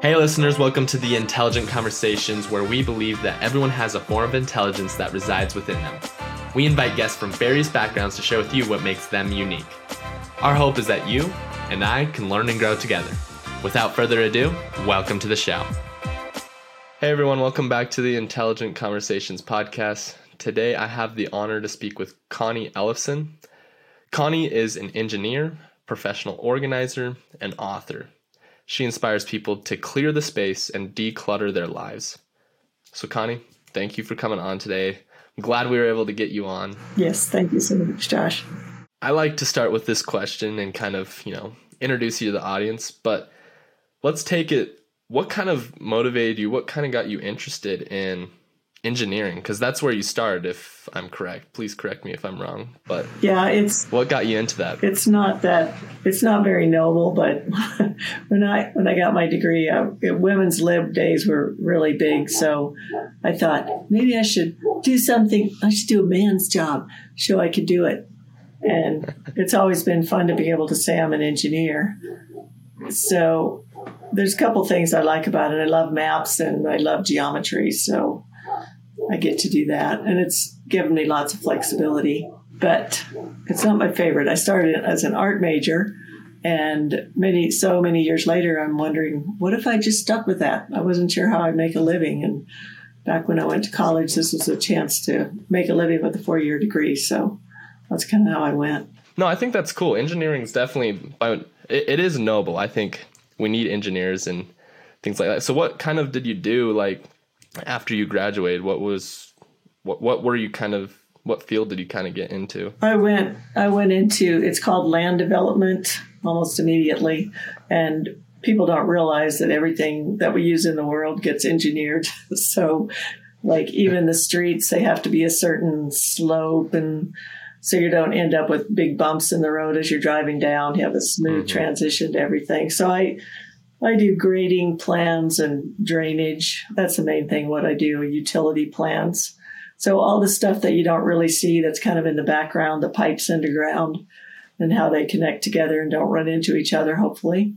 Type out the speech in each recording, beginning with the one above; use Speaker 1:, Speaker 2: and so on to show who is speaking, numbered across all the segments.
Speaker 1: Hey, listeners, welcome to the Intelligent Conversations, where we believe that everyone has a form of intelligence that resides within them. We invite guests from various backgrounds to share with you what makes them unique. Our hope is that you and I can learn and grow together. Without further ado, welcome to the show. Hey, everyone, welcome back to the Intelligent Conversations podcast. Today, I have the honor to speak with Connie Ellison. Connie is an engineer, professional organizer, and author. She inspires people to clear the space and declutter their lives. So, Connie, thank you for coming on today. I'm glad we were able to get you on.
Speaker 2: Yes, thank you so much, Josh.
Speaker 1: I like to start with this question and kind of, you know, introduce you to the audience, but let's take it. What kind of motivated you? What kind of got you interested in engineering because that's where you started if i'm correct. Please correct me if i'm wrong but
Speaker 2: yeah it's
Speaker 1: what got you into that?
Speaker 2: It's not that it's not very noble but when i when i got my degree uh, women's lib days were really big so i thought maybe i should do something i should do a man's job so i could do it. And it's always been fun to be able to say i'm an engineer. So there's a couple things i like about it. I love maps and i love geometry so I get to do that. And it's given me lots of flexibility, but it's not my favorite. I started as an art major and many so many years later I'm wondering what if I just stuck with that? I wasn't sure how I'd make a living and back when I went to college this was a chance to make a living with a four-year degree. So that's kind of how I went.
Speaker 1: No, I think that's cool. Engineering is definitely it is noble. I think we need engineers and things like that. So what kind of did you do like after you graduated, what was what what were you kind of what field did you kind of get into?
Speaker 2: I went I went into it's called land development almost immediately and people don't realize that everything that we use in the world gets engineered. so like even the streets they have to be a certain slope and so you don't end up with big bumps in the road as you're driving down. You have a smooth mm-hmm. transition to everything. So I I do grading plans and drainage. That's the main thing, what I do, utility plans. So all the stuff that you don't really see that's kind of in the background, the pipes underground and how they connect together and don't run into each other, hopefully.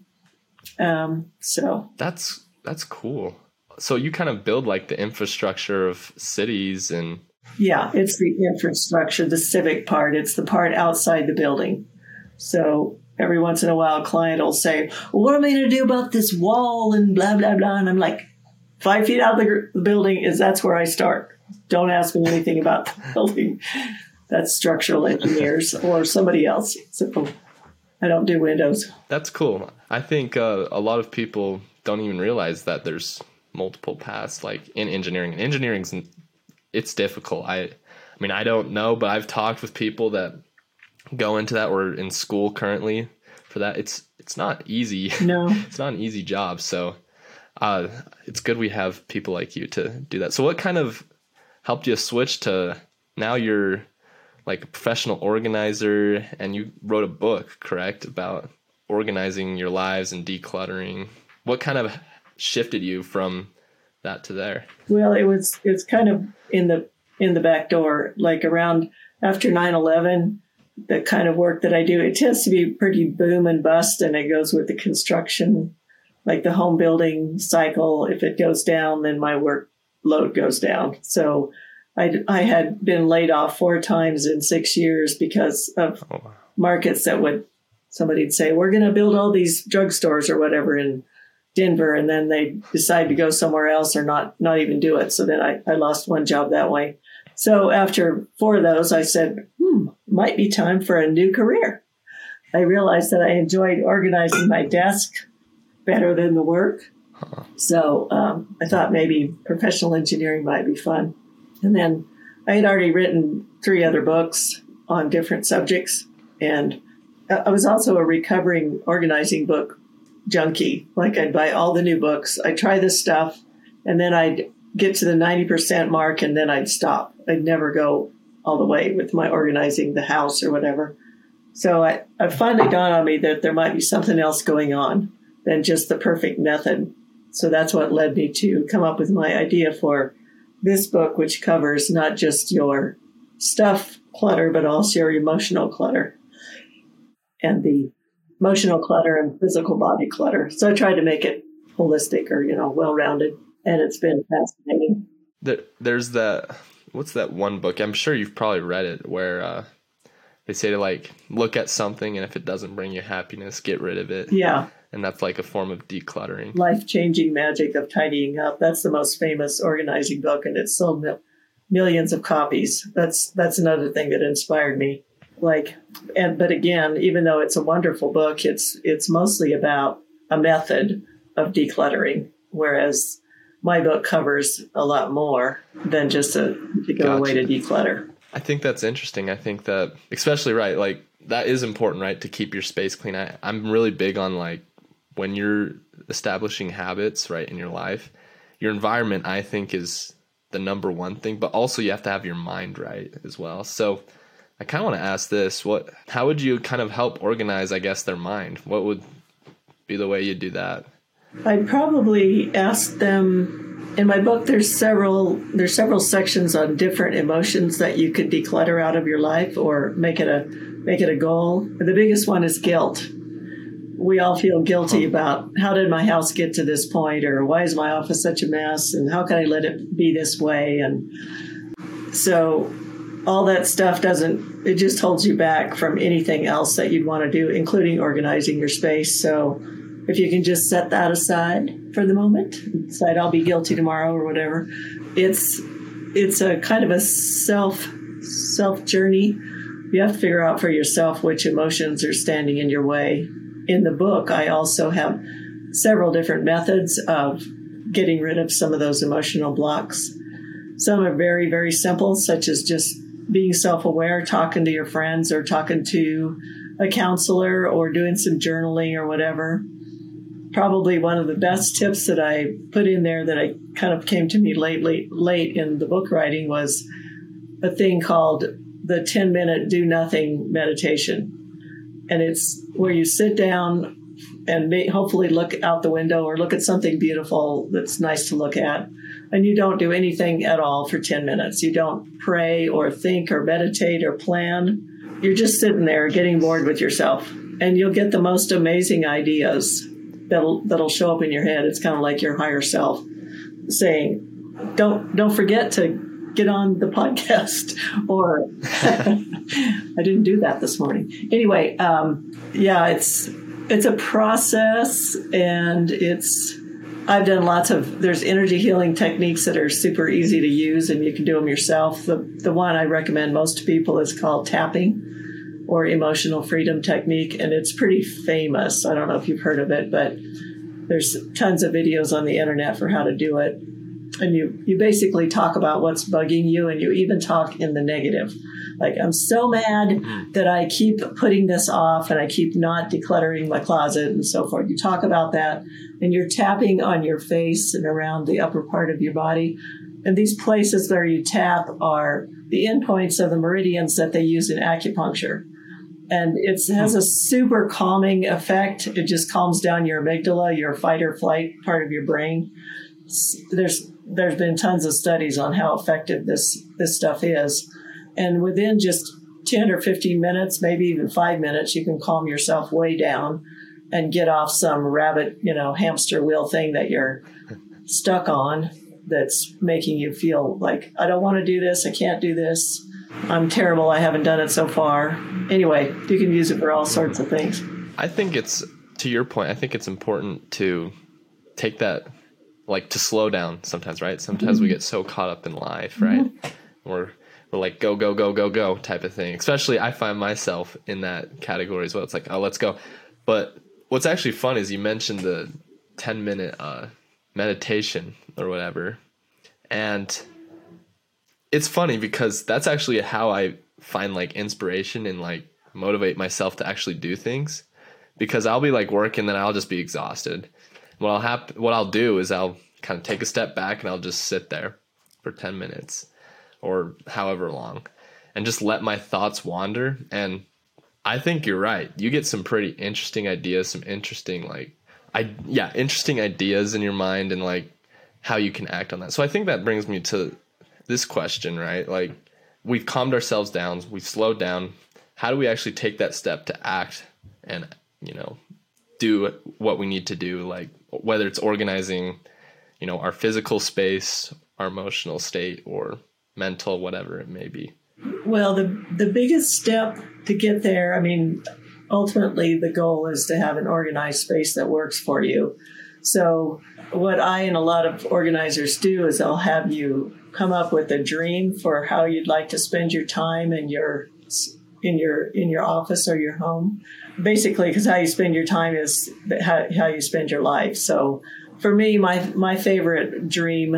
Speaker 2: Um, so
Speaker 1: that's that's cool. So you kind of build like the infrastructure of cities and
Speaker 2: yeah, it's the infrastructure, the civic part. It's the part outside the building. So every once in a while, a client will say, well, "What am I going to do about this wall?" and blah blah blah, and I'm like, five feet out of the building is that's where I start. Don't ask me anything about the building. That's structural engineers or somebody else. I don't do windows.
Speaker 1: That's cool. I think uh, a lot of people don't even realize that there's multiple paths like in engineering. And engineering's it's difficult. I I mean, I don't know, but I've talked with people that go into that or in school currently for that. It's it's not easy.
Speaker 2: No,
Speaker 1: it's not an easy job. So uh, it's good we have people like you to do that. So what kind of helped you switch to now you're like a professional organizer and you wrote a book, correct, about organizing your lives and decluttering. What kind of shifted you from that to there?
Speaker 2: Well, it was it's kind of in the in the back door, like around after 9-11 the kind of work that I do, it tends to be pretty boom and bust, and it goes with the construction, like the home building cycle. If it goes down, then my workload goes down. So I, I had been laid off four times in six years because of oh, markets that would, somebody'd say, we're going to build all these drugstores or whatever in Denver. And then they decide to go somewhere else or not, not even do it. So then I, I lost one job that way. So after four of those, I said, hmm, might be time for a new career. I realized that I enjoyed organizing my desk better than the work. So um, I thought maybe professional engineering might be fun. And then I had already written three other books on different subjects. And I was also a recovering organizing book junkie. Like I'd buy all the new books, I'd try this stuff, and then I'd get to the 90% mark and then I'd stop. I'd never go all the way with my organizing the house or whatever. So I, I finally dawned on me that there might be something else going on than just the perfect method. So that's what led me to come up with my idea for this book, which covers not just your stuff clutter, but also your emotional clutter and the emotional clutter and physical body clutter. So I tried to make it holistic or you know well rounded, and it's been fascinating.
Speaker 1: There, there's that. What's that one book? I'm sure you've probably read it where uh, they say to like look at something and if it doesn't bring you happiness, get rid of it.
Speaker 2: Yeah,
Speaker 1: and that's like a form of decluttering.
Speaker 2: Life changing magic of tidying up. That's the most famous organizing book, and it's sold mil- millions of copies. That's that's another thing that inspired me. Like, and but again, even though it's a wonderful book, it's it's mostly about a method of decluttering, whereas my book covers a lot more than just a particular gotcha. way to declutter.
Speaker 1: I think that's interesting. I think that, especially right, like that is important, right, to keep your space clean. I, I'm really big on like when you're establishing habits, right, in your life, your environment, I think, is the number one thing, but also you have to have your mind right as well. So I kind of want to ask this: what, how would you kind of help organize, I guess, their mind? What would be the way you do that?
Speaker 2: I'd probably ask them. In my book, there's several there's several sections on different emotions that you could declutter out of your life or make it a make it a goal. The biggest one is guilt. We all feel guilty about how did my house get to this point, or why is my office such a mess, and how can I let it be this way? And so, all that stuff doesn't it just holds you back from anything else that you'd want to do, including organizing your space. So if you can just set that aside for the moment, decide I'll be guilty tomorrow or whatever. It's it's a kind of a self self journey. You have to figure out for yourself which emotions are standing in your way. In the book, I also have several different methods of getting rid of some of those emotional blocks. Some are very, very simple, such as just being self aware, talking to your friends or talking to a counselor or doing some journaling or whatever probably one of the best tips that I put in there that I kind of came to me lately late in the book writing was a thing called the 10 minute do nothing meditation. And it's where you sit down and may, hopefully look out the window or look at something beautiful that's nice to look at. And you don't do anything at all for 10 minutes. You don't pray or think or meditate or plan. You're just sitting there getting bored with yourself. And you'll get the most amazing ideas that'll that'll show up in your head. It's kind of like your higher self saying, "Don't don't forget to get on the podcast." Or I didn't do that this morning. Anyway, um, yeah, it's it's a process, and it's I've done lots of there's energy healing techniques that are super easy to use, and you can do them yourself. The the one I recommend most to people is called tapping or emotional freedom technique, and it's pretty famous. I don't know if you've heard of it, but there's tons of videos on the internet for how to do it. And you, you basically talk about what's bugging you, and you even talk in the negative. Like, I'm so mad mm-hmm. that I keep putting this off and I keep not decluttering my closet and so forth. You talk about that, and you're tapping on your face and around the upper part of your body. And these places where you tap are the endpoints of the meridians that they use in acupuncture and it has a super calming effect. It just calms down your amygdala, your fight or flight part of your brain. There's there's been tons of studies on how effective this this stuff is, and within just ten or fifteen minutes, maybe even five minutes, you can calm yourself way down and get off some rabbit, you know, hamster wheel thing that you're stuck on that's making you feel like I don't want to do this, I can't do this I'm terrible. I haven't done it so far. Anyway, you can use it for all sorts of things.
Speaker 1: I think it's to your point. I think it's important to take that, like to slow down sometimes, right? Sometimes mm-hmm. we get so caught up in life, right? Mm-hmm. We're we're like go go go go go type of thing. Especially, I find myself in that category as well. It's like oh, let's go. But what's actually fun is you mentioned the ten minute uh, meditation or whatever, and it's funny because that's actually how I find like inspiration and like motivate myself to actually do things because I'll be like working then I'll just be exhausted. What I'll have what I'll do is I'll kind of take a step back and I'll just sit there for 10 minutes or however long and just let my thoughts wander and I think you're right. You get some pretty interesting ideas, some interesting like I yeah, interesting ideas in your mind and like how you can act on that. So I think that brings me to this question, right? Like we've calmed ourselves down, we've slowed down. How do we actually take that step to act and, you know, do what we need to do, like whether it's organizing, you know, our physical space, our emotional state, or mental, whatever it may be.
Speaker 2: Well, the the biggest step to get there, I mean, ultimately the goal is to have an organized space that works for you. So what I and a lot of organizers do is I'll have you come up with a dream for how you'd like to spend your time in your in your in your office or your home. Basically, because how you spend your time is how, how you spend your life. So, for me, my my favorite dream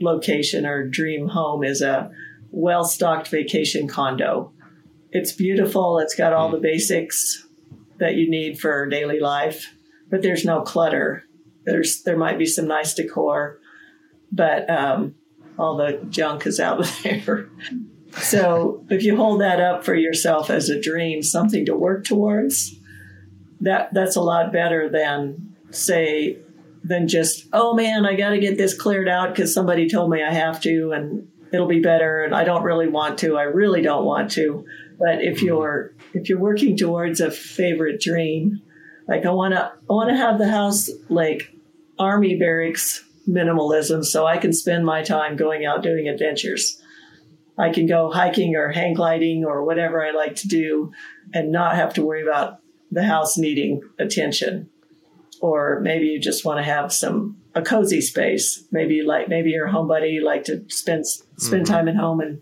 Speaker 2: location or dream home is a well stocked vacation condo. It's beautiful. It's got all the basics that you need for daily life, but there's no clutter. There's there might be some nice decor, but um, all the junk is out of there. so if you hold that up for yourself as a dream, something to work towards, that that's a lot better than say than just oh man I got to get this cleared out because somebody told me I have to and it'll be better and I don't really want to. I really don't want to. But if mm-hmm. you're if you're working towards a favorite dream, like I want to I want to have the house like army barracks minimalism so I can spend my time going out doing adventures. I can go hiking or hang gliding or whatever I like to do and not have to worry about the house needing attention. Or maybe you just want to have some a cozy space. Maybe you like maybe your home buddy like to spend spend mm-hmm. time at home and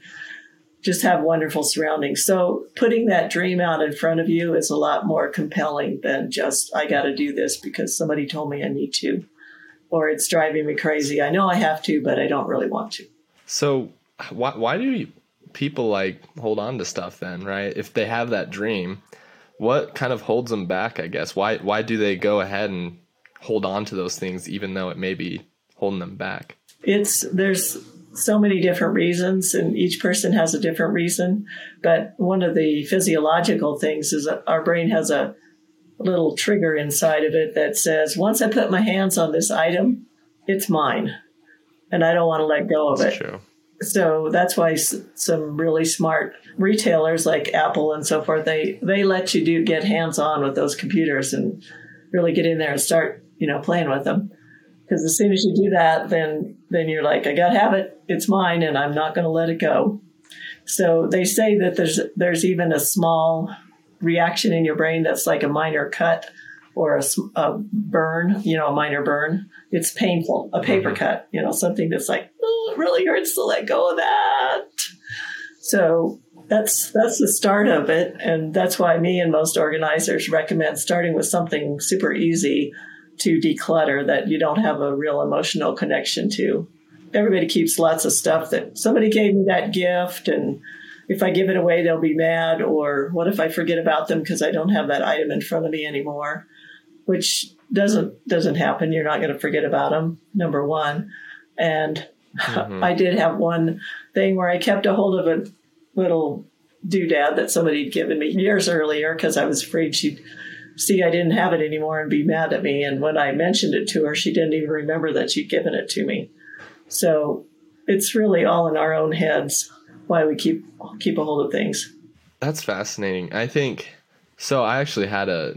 Speaker 2: just have wonderful surroundings. So putting that dream out in front of you is a lot more compelling than just I got to do this because somebody told me I need to or it's driving me crazy. I know I have to, but I don't really want to.
Speaker 1: So why why do people like hold on to stuff then, right? If they have that dream, what kind of holds them back, I guess? Why why do they go ahead and hold on to those things even though it may be holding them back?
Speaker 2: It's there's so many different reasons and each person has a different reason, but one of the physiological things is that our brain has a little trigger inside of it that says, once I put my hands on this item, it's mine. And I don't want to let go of
Speaker 1: that's
Speaker 2: it.
Speaker 1: True.
Speaker 2: So that's why some really smart retailers like Apple and so forth, they, they let you do get hands on with those computers and really get in there and start, you know, playing with them. Because as soon as you do that, then, then you're like, I got to have it. It's mine and I'm not going to let it go. So they say that there's, there's even a small reaction in your brain that's like a minor cut or a, a burn, you know, a minor burn. It's painful, a paper mm-hmm. cut, you know, something that's like, oh, it really hurts to let go of that. So that's that's the start of it, and that's why me and most organizers recommend starting with something super easy to declutter that you don't have a real emotional connection to. Everybody keeps lots of stuff that somebody gave me that gift and if I give it away, they'll be mad. Or what if I forget about them because I don't have that item in front of me anymore? Which doesn't doesn't happen. You're not going to forget about them. Number one, and mm-hmm. I did have one thing where I kept a hold of a little doodad that somebody had given me years earlier because I was afraid she'd see I didn't have it anymore and be mad at me. And when I mentioned it to her, she didn't even remember that she'd given it to me. So it's really all in our own heads why we keep keep a hold of things.
Speaker 1: That's fascinating. I think so. I actually had a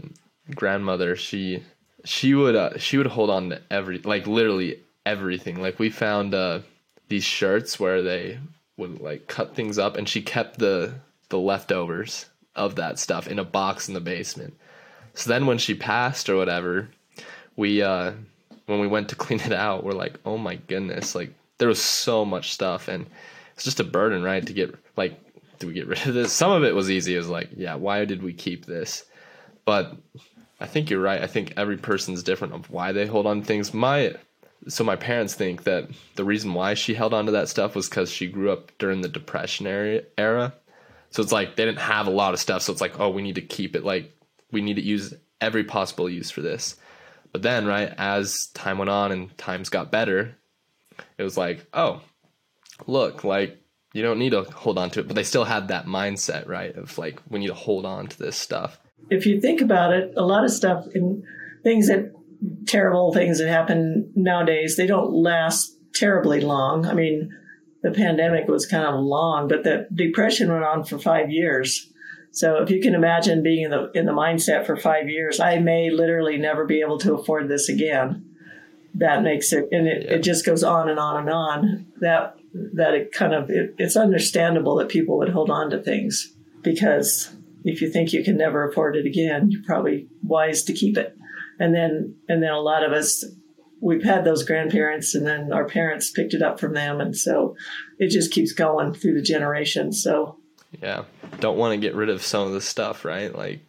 Speaker 1: grandmother. She she would uh, she would hold on to every like literally everything. Like we found uh, these shirts where they would like cut things up, and she kept the the leftovers of that stuff in a box in the basement. So then when she passed or whatever, we uh when we went to clean it out, we're like, oh my goodness, like there was so much stuff and it's just a burden, right? To get like, do we get rid of this? Some of it was easy. It was like, yeah, why did we keep this? But I think you're right. I think every person's different of why they hold on to things. My so my parents think that the reason why she held on to that stuff was because she grew up during the depression era. So it's like they didn't have a lot of stuff. So it's like, oh, we need to keep it. Like we need to use every possible use for this. But then, right as time went on and times got better, it was like, oh, look, like you don't need to hold on to it, but they still had that mindset, right? Of like we need to hold on to this stuff.
Speaker 2: If you think about it, a lot of stuff and things that terrible things that happen nowadays, they don't last terribly long. I mean, the pandemic was kind of long, but the depression went on for five years. So if you can imagine being in the in the mindset for five years, I may literally never be able to afford this again. That makes it, and it, yeah. it just goes on and on and on. That that it kind of it, it's understandable that people would hold on to things because if you think you can never afford it again, you're probably wise to keep it. And then and then a lot of us we've had those grandparents and then our parents picked it up from them and so it just keeps going through the generations. So
Speaker 1: yeah. Don't want to get rid of some of the stuff, right? Like,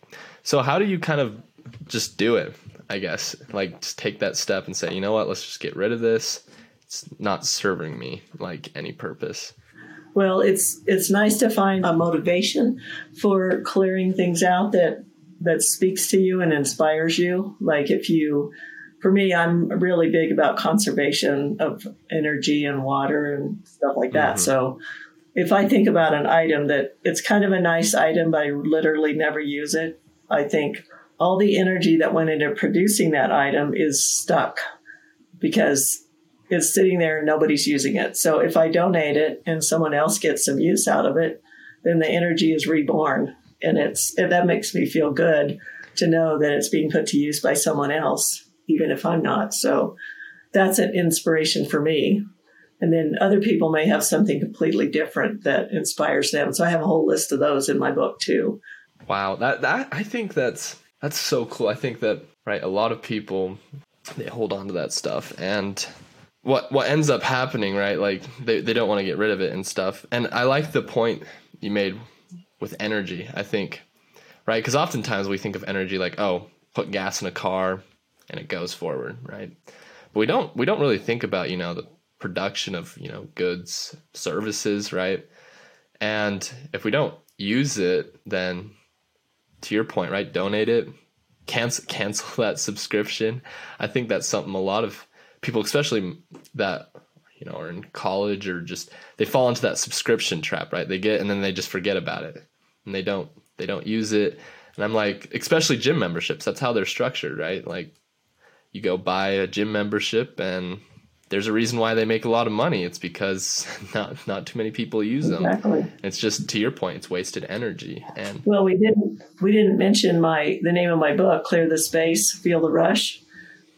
Speaker 1: so how do you kind of just do it? I guess, like, just take that step and say, you know what, let's just get rid of this. It's not serving me like any purpose.
Speaker 2: Well, it's it's nice to find a motivation for clearing things out that that speaks to you and inspires you. Like if you for me, I'm really big about conservation of energy and water and stuff like that. Mm-hmm. So if I think about an item that it's kind of a nice item, but I literally never use it, I think all the energy that went into producing that item is stuck because it's sitting there and nobody's using it. So if I donate it and someone else gets some use out of it, then the energy is reborn. And it's that makes me feel good to know that it's being put to use by someone else, even if I'm not. So that's an inspiration for me. And then other people may have something completely different that inspires them. So I have a whole list of those in my book too.
Speaker 1: Wow, that that I think that's that's so cool. I think that right, a lot of people they hold on to that stuff and what what ends up happening, right? Like they, they don't want to get rid of it and stuff. And I like the point you made with energy, I think. Right? Because oftentimes we think of energy like, oh, put gas in a car and it goes forward, right? But we don't we don't really think about, you know, the production of you know goods services right and if we don't use it then to your point right donate it cancel cancel that subscription i think that's something a lot of people especially that you know are in college or just they fall into that subscription trap right they get and then they just forget about it and they don't they don't use it and i'm like especially gym memberships that's how they're structured right like you go buy a gym membership and there's a reason why they make a lot of money. It's because not not too many people use them. Exactly. It's just to your point, it's wasted energy. And
Speaker 2: well, we didn't we didn't mention my the name of my book, Clear the Space, Feel the Rush,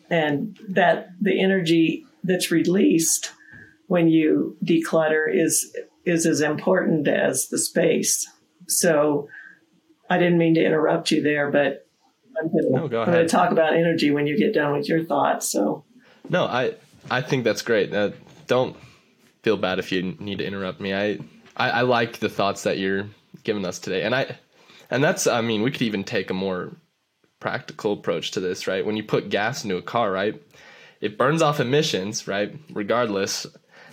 Speaker 2: and that the energy that's released when you declutter is is as important as the space. So I didn't mean to interrupt you there, but I'm going no, to talk about energy when you get done with your thoughts. So
Speaker 1: no, I I think that's great. Uh, don't feel bad if you need to interrupt me. I, I, I like the thoughts that you're giving us today, and I and that's I mean we could even take a more practical approach to this, right? When you put gas into a car, right, it burns off emissions, right? Regardless,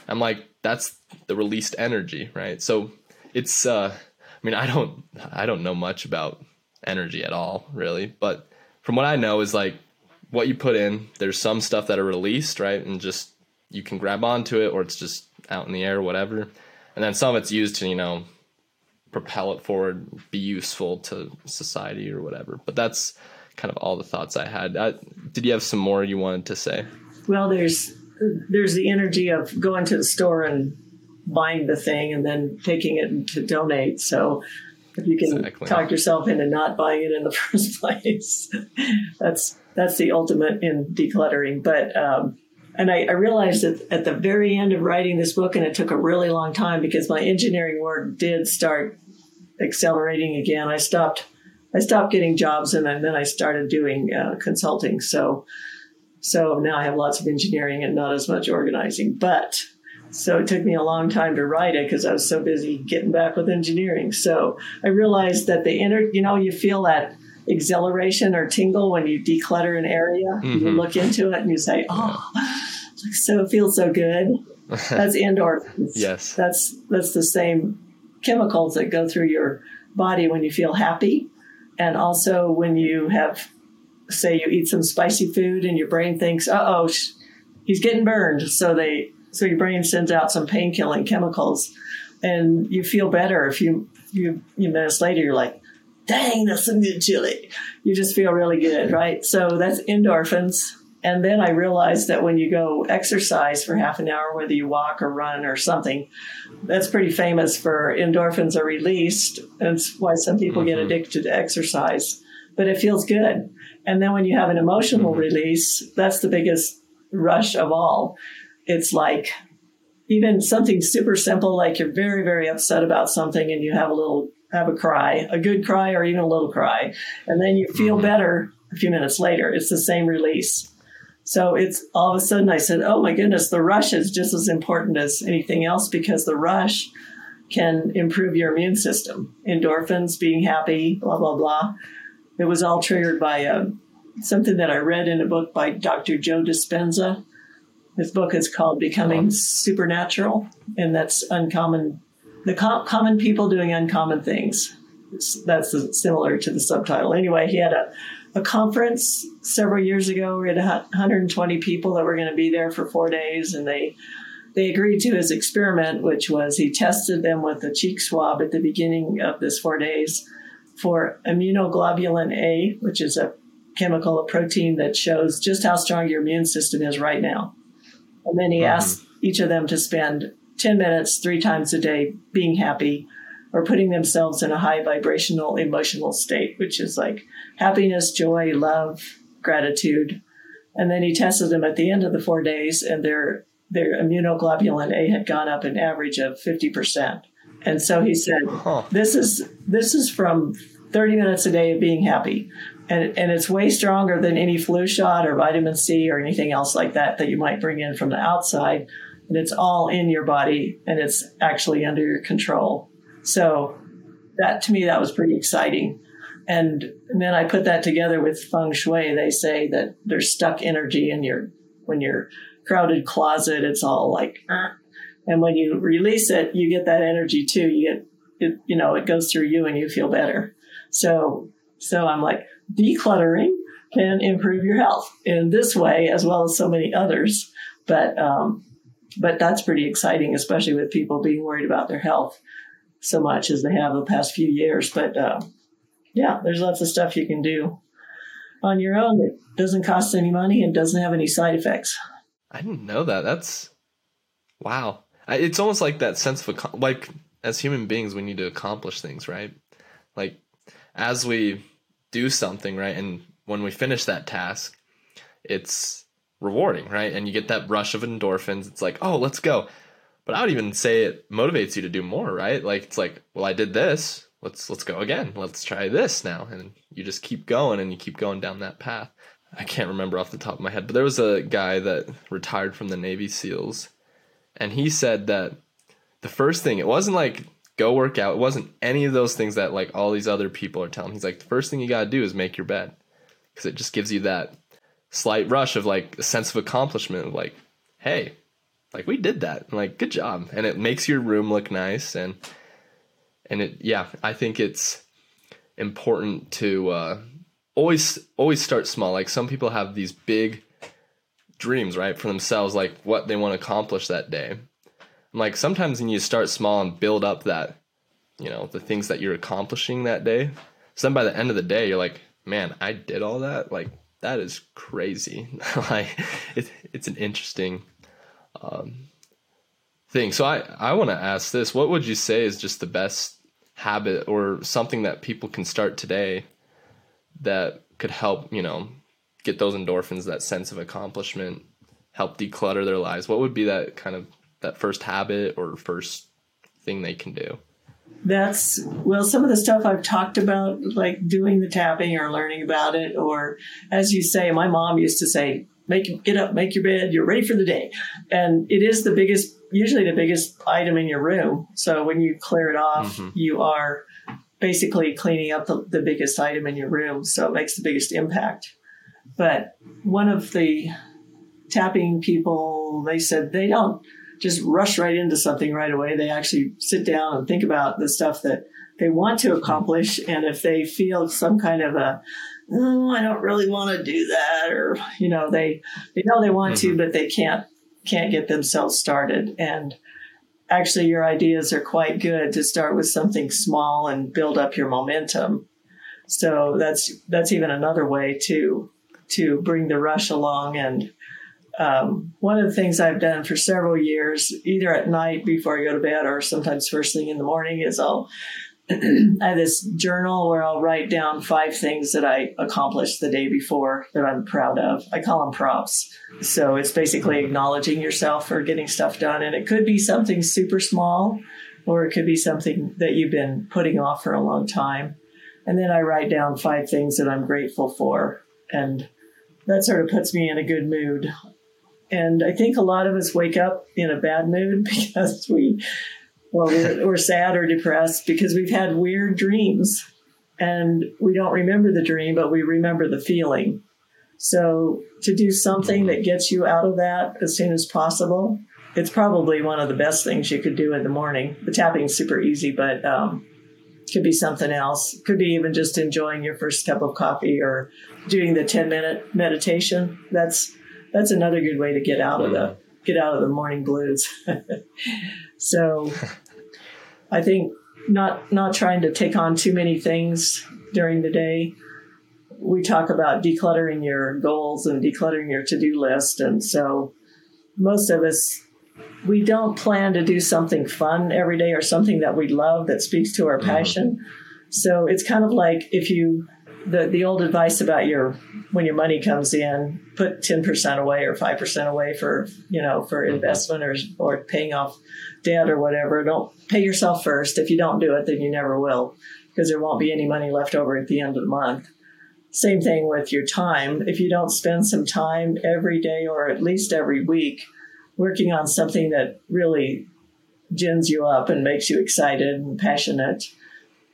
Speaker 1: I'm like that's the released energy, right? So it's uh, I mean I don't I don't know much about energy at all, really, but from what I know is like what you put in. There's some stuff that are released, right? And just you can grab onto it or it's just out in the air, whatever. And then some of it's used to, you know, propel it forward, be useful to society or whatever. But that's kind of all the thoughts I had. Uh, did you have some more you wanted to say?
Speaker 2: Well, there's there's the energy of going to the store and buying the thing and then taking it to donate. So if you can exactly. talk yourself into not buying it in the first place, that's that's the ultimate in decluttering. But um, and I, I, realized that at the very end of writing this book, and it took a really long time because my engineering work did start accelerating again. I stopped I stopped getting jobs, and then I started doing uh, consulting. So so now I have lots of engineering and not as much organizing, but. So it took me a long time to write it because I was so busy getting back with engineering. So I realized that the inner, you know, you feel that exhilaration or tingle when you declutter an area. Mm-hmm. You look into it and you say, "Oh, so it feels so good." That's endorphins.
Speaker 1: yes,
Speaker 2: that's that's the same chemicals that go through your body when you feel happy, and also when you have, say, you eat some spicy food and your brain thinks, "Uh oh, he's getting burned," so they so your brain sends out some pain killing chemicals, and you feel better. If you you, few minutes later, you're like, dang, that's some good chili. You just feel really good, right? So that's endorphins. And then I realized that when you go exercise for half an hour, whether you walk or run or something, that's pretty famous for endorphins are released. That's why some people mm-hmm. get addicted to exercise, but it feels good. And then when you have an emotional mm-hmm. release, that's the biggest rush of all. It's like even something super simple, like you're very, very upset about something and you have a little, have a cry, a good cry or even a little cry. And then you feel mm-hmm. better a few minutes later. It's the same release. So it's all of a sudden I said, oh my goodness, the rush is just as important as anything else because the rush can improve your immune system. Endorphins, being happy, blah, blah, blah. It was all triggered by uh, something that I read in a book by Dr. Joe Dispenza. His book is called Becoming Supernatural, and that's uncommon, the com- common people doing uncommon things. That's similar to the subtitle. Anyway, he had a a conference several years ago. We had 120 people that were going to be there for four days, and they they agreed to his experiment, which was he tested them with a cheek swab at the beginning of this four days for immunoglobulin A, which is a chemical, a protein that shows just how strong your immune system is right now. And then he mm-hmm. asked each of them to spend 10 minutes three times a day being happy or putting themselves in a high vibrational emotional state, which is like happiness, joy, love, gratitude. And then he tested them at the end of the four days, and their their immunoglobulin A had gone up an average of fifty percent. And so he said, huh. "This is this is from thirty minutes a day of being happy." And, and it's way stronger than any flu shot or vitamin C or anything else like that that you might bring in from the outside. And it's all in your body and it's actually under your control. So that to me, that was pretty exciting. And, then I put that together with feng shui. They say that there's stuck energy in your, when your crowded closet, it's all like, uh, and when you release it, you get that energy too. You get, it, you know, it goes through you and you feel better. So, so I'm like, decluttering can improve your health in this way as well as so many others. But, um, but that's pretty exciting, especially with people being worried about their health so much as they have the past few years. But uh, yeah, there's lots of stuff you can do on your own that doesn't cost any money and doesn't have any side effects.
Speaker 1: I didn't know that. That's wow. It's almost like that sense of like as human beings, we need to accomplish things, right? Like as we do something, right, and when we finish that task, it's rewarding, right? And you get that rush of endorphins. It's like, oh, let's go but I would even say it motivates you to do more, right? Like it's like, well, I did this. Let's let's go again. Let's try this now, and you just keep going and you keep going down that path. I can't remember off the top of my head, but there was a guy that retired from the Navy SEALs, and he said that the first thing it wasn't like go work out. It wasn't any of those things that like all these other people are telling. He's like the first thing you got to do is make your bed because it just gives you that slight rush of like a sense of accomplishment of like, hey, like we did that. Like good job. And it makes your room look nice. And and it yeah i think it's important to uh, always always start small. Like some people have these big dreams right for themselves like what they want to accomplish that day. And like sometimes when you start small and build up that you know the things that you're accomplishing that day. So then by the end of the day you're like man i did all that? Like that is crazy. Like it, it's an interesting um, thing. So I, I want to ask this: What would you say is just the best habit or something that people can start today that could help you know get those endorphins, that sense of accomplishment, help declutter their lives? What would be that kind of that first habit or first thing they can do?
Speaker 2: That's well, some of the stuff I've talked about, like doing the tapping or learning about it, or as you say, my mom used to say, make get up, make your bed, you're ready for the day. And it is the biggest, usually the biggest item in your room. So when you clear it off, mm-hmm. you are basically cleaning up the, the biggest item in your room. So it makes the biggest impact. But one of the tapping people, they said they don't just rush right into something right away. They actually sit down and think about the stuff that they want to accomplish. And if they feel some kind of a oh, I don't really want to do that, or you know, they they know they want mm-hmm. to, but they can't can't get themselves started. And actually, your ideas are quite good to start with something small and build up your momentum. So that's that's even another way to to bring the rush along. And um, one of the things I've done for several years, either at night before I go to bed or sometimes first thing in the morning, is I'll I have this journal where I'll write down five things that I accomplished the day before that I'm proud of. I call them props. So it's basically acknowledging yourself for getting stuff done. And it could be something super small, or it could be something that you've been putting off for a long time. And then I write down five things that I'm grateful for. And that sort of puts me in a good mood. And I think a lot of us wake up in a bad mood because we well, we're, we're sad or depressed because we've had weird dreams and we don't remember the dream, but we remember the feeling. So to do something that gets you out of that as soon as possible, it's probably one of the best things you could do in the morning. The tapping is super easy, but um, could be something else. Could be even just enjoying your first cup of coffee or doing the ten minute meditation. That's that's another good way to get out of the get out of the morning blues. so I think not not trying to take on too many things during the day. We talk about decluttering your goals and decluttering your to-do list and so most of us we don't plan to do something fun every day or something that we love that speaks to our mm-hmm. passion. Mm-hmm. So it's kind of like if you the the old advice about your when your money comes in, put ten percent away or five percent away for you know for mm-hmm. investment or or paying off debt or whatever. Don't pay yourself first. If you don't do it, then you never will because there won't be any money left over at the end of the month. Same thing with your time. If you don't spend some time every day or at least every week working on something that really gins you up and makes you excited and passionate,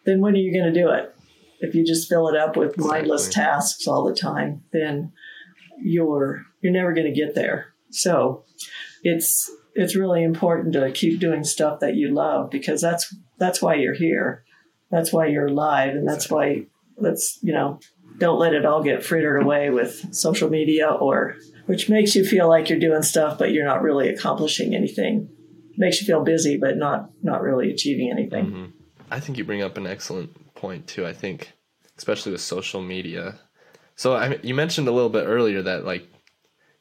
Speaker 2: then when are you going to do it? If you just fill it up with mindless tasks all the time, then you're you're never going to get there. So it's it's really important to keep doing stuff that you love because that's that's why you're here. That's why you're alive, and that's why let's you know don't let it all get frittered away with social media or which makes you feel like you're doing stuff but you're not really accomplishing anything. Makes you feel busy but not not really achieving anything. Mm-hmm.
Speaker 1: I think you bring up an excellent point too. I think especially with social media. So I mean, you mentioned a little bit earlier that like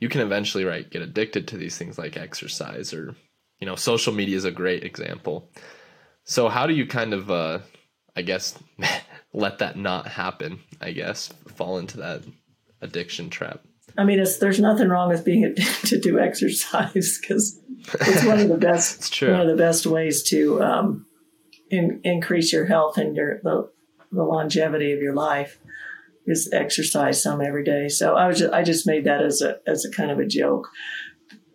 Speaker 1: you can eventually right get addicted to these things like exercise or you know social media is a great example so how do you kind of uh i guess let that not happen i guess fall into that addiction trap
Speaker 2: i mean there's nothing wrong with being addicted to exercise because it's one of the best it's true. one of the best ways to um, in, increase your health and your the, the longevity of your life is exercise some every day. So I was just, I just made that as a as a kind of a joke.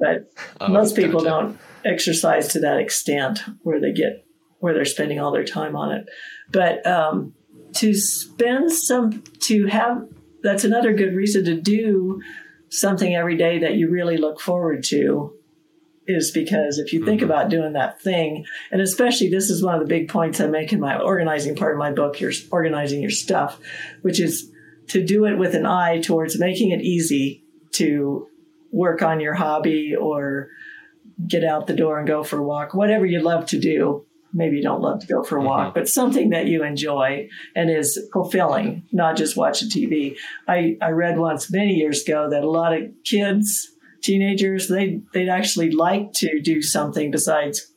Speaker 2: But oh, most people don't exercise to that extent where they get where they're spending all their time on it. But um, to spend some to have that's another good reason to do something every day that you really look forward to is because if you think mm-hmm. about doing that thing, and especially this is one of the big points I make in my organizing part of my book, you're organizing your stuff, which is to do it with an eye towards making it easy to work on your hobby or get out the door and go for a walk, whatever you love to do. Maybe you don't love to go for a walk, mm-hmm. but something that you enjoy and is fulfilling, not just watch a TV. I, I read once many years ago that a lot of kids, teenagers, they, they'd actually like to do something besides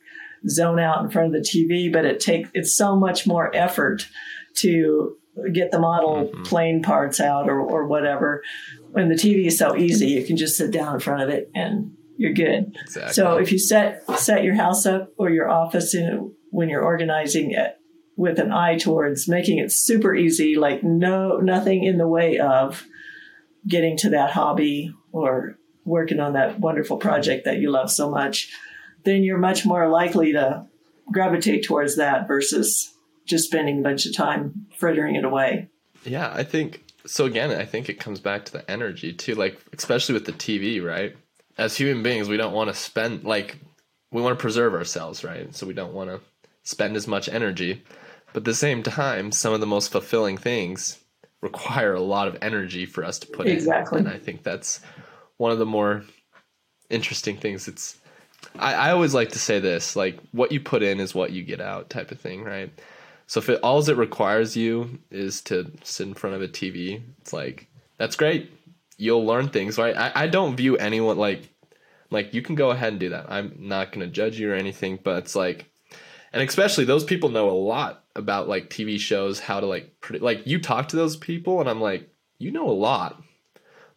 Speaker 2: zone out in front of the TV, but it takes, it's so much more effort to get the model mm-hmm. plane parts out or, or whatever. When the TV is so easy, you can just sit down in front of it and you're good. Exactly. So if you set set your house up or your office in when you're organizing it with an eye towards making it super easy, like no nothing in the way of getting to that hobby or working on that wonderful project that you love so much, then you're much more likely to gravitate towards that versus just spending a bunch of time frittering it away.
Speaker 1: Yeah, I think so. Again, I think it comes back to the energy too, like especially with the TV, right? As human beings, we don't want to spend like we want to preserve ourselves, right? So we don't want to spend as much energy. But at the same time, some of the most fulfilling things require a lot of energy for us to put in.
Speaker 2: exactly.
Speaker 1: in. And I think that's one of the more interesting things. It's I, I always like to say this, like what you put in is what you get out type of thing, right? So if it all it requires you is to sit in front of a TV, it's like that's great. you'll learn things, right? I, I don't view anyone like like you can go ahead and do that. I'm not gonna judge you or anything, but it's like and especially those people know a lot about like TV shows, how to like like you talk to those people and I'm like, you know a lot.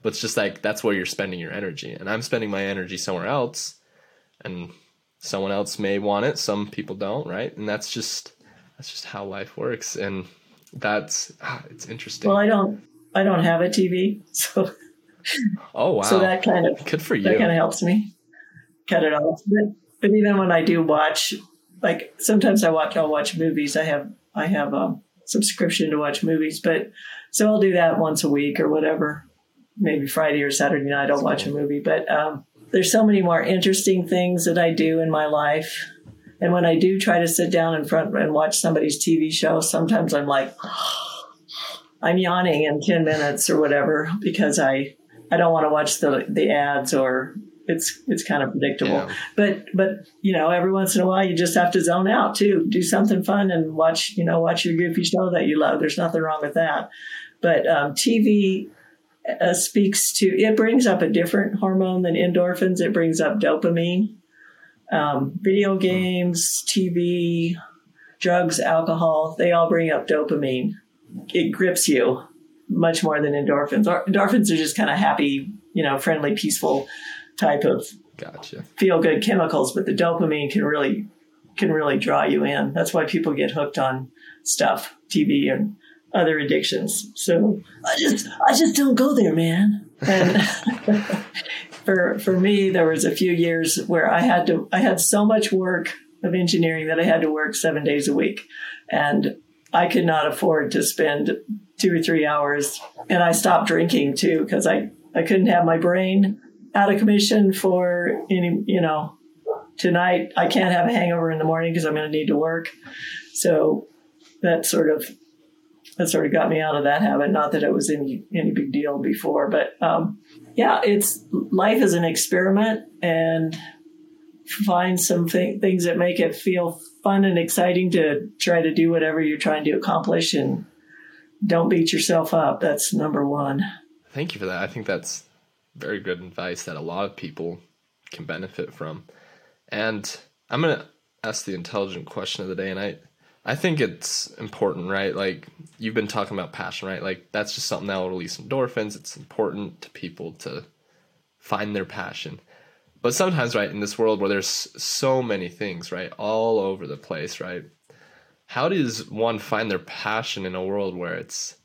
Speaker 1: But it's just like that's where you're spending your energy. And I'm spending my energy somewhere else and someone else may want it, some people don't, right? And that's just that's just how life works and that's ah, it's interesting.
Speaker 2: Well, I don't I don't have a TV, so
Speaker 1: oh wow,
Speaker 2: so that kind of
Speaker 1: good for you.
Speaker 2: That kind of helps me cut it off. But, but even when I do watch, like sometimes I watch I'll watch movies. I have I have a subscription to watch movies, but so I'll do that once a week or whatever. Maybe Friday or Saturday night I'll watch a movie. But um, there's so many more interesting things that I do in my life. And when I do try to sit down in front and watch somebody's TV show, sometimes I'm like, I'm yawning in 10 minutes or whatever because I, I don't want to watch the, the ads or it's, it's kind of predictable. Yeah. But, but, you know, every once in a while you just have to zone out too, do something fun and watch, you know, watch your goofy show that you love. There's nothing wrong with that. But um, TV uh, speaks to, it brings up a different hormone than endorphins. It brings up dopamine. Um, video games, TV, drugs, alcohol, they all bring up dopamine it grips you much more than endorphins. Endorphins are just kind of happy, you know, friendly, peaceful type of
Speaker 1: gotcha.
Speaker 2: feel good chemicals, but the dopamine can really can really draw you in. That's why people get hooked on stuff, TV and other addictions. So I just I just don't go there, man. And for for me, there was a few years where I had to I had so much work of engineering that I had to work seven days a week. And I could not afford to spend two or three hours. And I stopped drinking too because I, I couldn't have my brain out of commission for any, you know, tonight I can't have a hangover in the morning because I'm going to need to work. So that sort of that sort of got me out of that habit. Not that it was any any big deal before, but um, yeah, it's life is an experiment, and find some th- things that make it feel fun and exciting to try to do whatever you're trying to accomplish and don't beat yourself up. That's number one.
Speaker 1: Thank you for that. I think that's very good advice that a lot of people can benefit from. And I'm going to ask the intelligent question of the day. And I, I think it's important, right? Like you've been talking about passion, right? Like that's just something that will release endorphins. It's important to people to find their passion. But sometimes, right, in this world where there's so many things, right, all over the place, right, how does one find their passion in a world where it's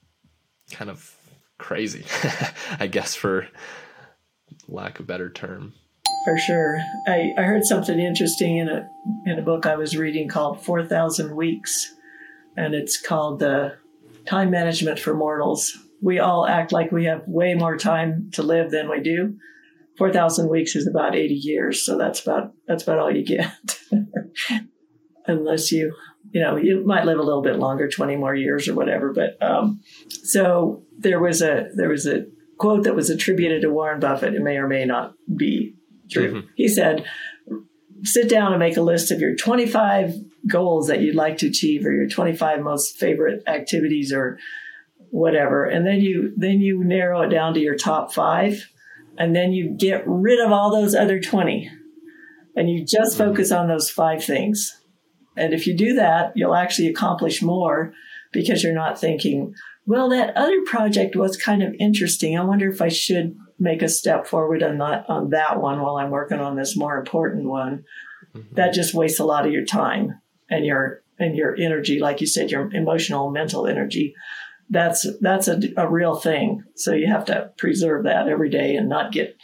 Speaker 1: kind of crazy, I guess, for lack of better term?
Speaker 2: For sure. I, I heard something interesting in a in a book I was reading called Four Thousand Weeks, and it's called Time Management for Mortals. We all act like we have way more time to live than we do, 4,000 weeks is about 80 years. So that's about, that's about all you get. Unless you, you know, you might live a little bit longer, 20 more years or whatever. But, um, so there was a, there was a quote that was attributed to Warren Buffett. It may or may not be true. Mm-hmm. He said, sit down and make a list of your 25 goals that you'd like to achieve or your 25 most favorite activities or whatever. And then you, then you narrow it down to your top five and then you get rid of all those other 20 and you just mm-hmm. focus on those five things. And if you do that, you'll actually accomplish more because you're not thinking, well, that other project was kind of interesting. I wonder if I should make a step forward on that, on that one while I'm working on this more important one. Mm-hmm. That just wastes a lot of your time and your and your energy, like you said, your emotional, mental energy that's that's a, a real thing. So you have to preserve that every day and not get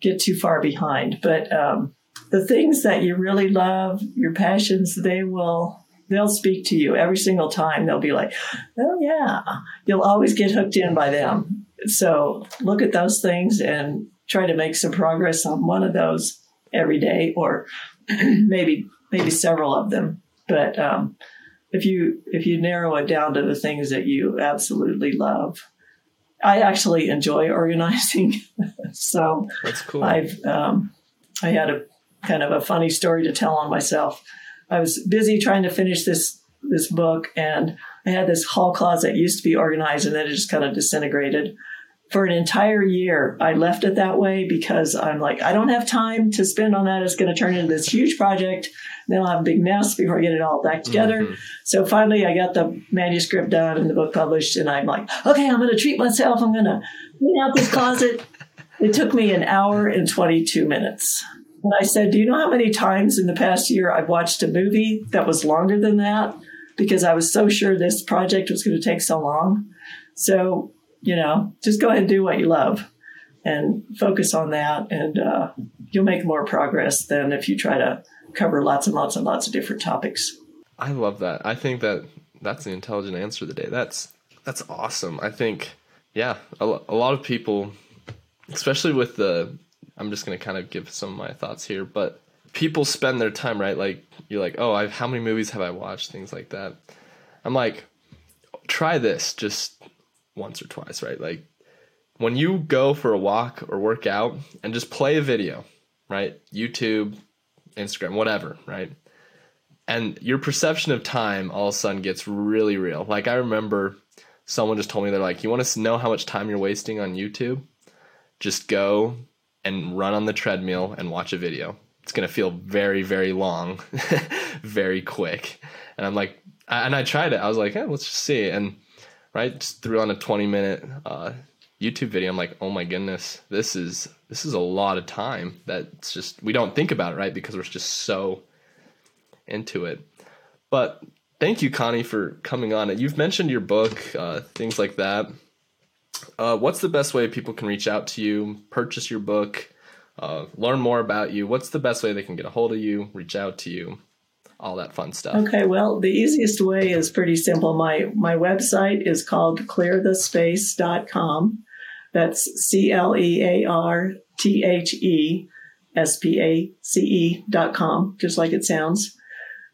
Speaker 2: get too far behind. But um, the things that you really love, your passions, they will they'll speak to you every single time. They'll be like, "Oh yeah," you'll always get hooked in by them. So look at those things and try to make some progress on one of those every day, or maybe maybe several of them. But um, if you if you narrow it down to the things that you absolutely love i actually enjoy organizing. So
Speaker 1: that's cool.
Speaker 2: I've um, i had a kind of a funny story to tell on myself. I was busy trying to finish this this book and i had this hall closet used to be organized and then it just kind of disintegrated for an entire year, I left it that way because I'm like, I don't have time to spend on that. It's going to turn into this huge project. Then I'll have a big mess before I get it all back together. Mm-hmm. So finally, I got the manuscript done and the book published, and I'm like, okay, I'm going to treat myself. I'm going to clean out this closet. it took me an hour and 22 minutes. And I said, Do you know how many times in the past year I've watched a movie that was longer than that? Because I was so sure this project was going to take so long. So you know, just go ahead and do what you love and focus on that, and uh, you'll make more progress than if you try to cover lots and lots and lots of different topics.
Speaker 1: I love that. I think that that's the intelligent answer of the day. That's that's awesome. I think, yeah, a, a lot of people, especially with the, I'm just gonna kind of give some of my thoughts here, but people spend their time right. Like you're like, oh, I've how many movies have I watched? Things like that. I'm like, try this. Just once or twice, right? Like when you go for a walk or work out and just play a video, right? YouTube, Instagram, whatever, right? And your perception of time all of a sudden gets really real. Like I remember someone just told me they're like, "You want to know how much time you're wasting on YouTube? Just go and run on the treadmill and watch a video. It's going to feel very very long, very quick." And I'm like and I tried it. I was like, "Yeah, let's just see." And right? Just threw on a 20 minute uh, YouTube video. I'm like, oh my goodness, this is this is a lot of time. That's just we don't think about it, right? Because we're just so into it. But thank you, Connie, for coming on. You've mentioned your book, uh, things like that. Uh, what's the best way people can reach out to you, purchase your book, uh, learn more about you? What's the best way they can get a hold of you, reach out to you? All that fun stuff.
Speaker 2: Okay, well, the easiest way is pretty simple. My my website is called clearthespace.com. That's C L E A R T H E S P A C E dot com, just like it sounds.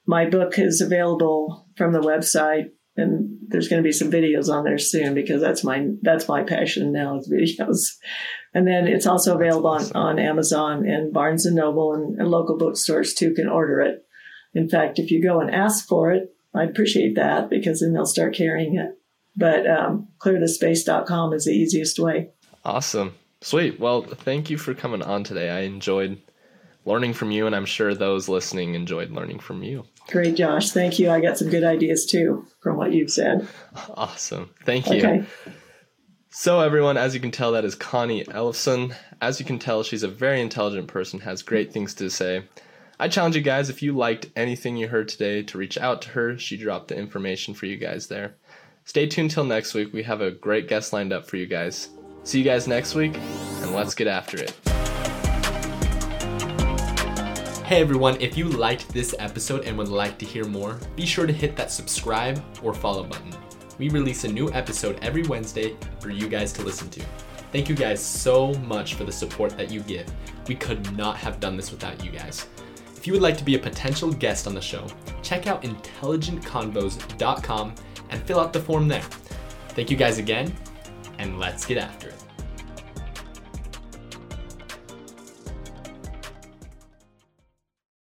Speaker 2: My book is available from the website and there's going to be some videos on there soon because that's my that's my passion now is videos. And then it's also available on, on Amazon and Barnes and Noble and, and local bookstores too can order it. In fact, if you go and ask for it, I'd appreciate that because then they'll start carrying it. But um, clearthespace.com is the easiest way.
Speaker 1: Awesome. Sweet. Well, thank you for coming on today. I enjoyed learning from you, and I'm sure those listening enjoyed learning from you.
Speaker 2: Great, Josh. Thank you. I got some good ideas too from what you've said.
Speaker 1: Awesome. Thank you. Okay. So, everyone, as you can tell, that is Connie Ellison. As you can tell, she's a very intelligent person, has great things to say. I challenge you guys if you liked anything you heard today to reach out to her. She dropped the information for you guys there. Stay tuned till next week. We have a great guest lined up for you guys. See you guys next week, and let's get after it.
Speaker 3: Hey everyone, if you liked this episode and would like to hear more, be sure to hit that subscribe or follow button. We release a new episode every Wednesday for you guys to listen to. Thank you guys so much for the support that you give. We could not have done this without you guys. If you would like to be a potential guest on the show, check out intelligentconvos.com and fill out the form there. Thank you guys again, and let's get after it.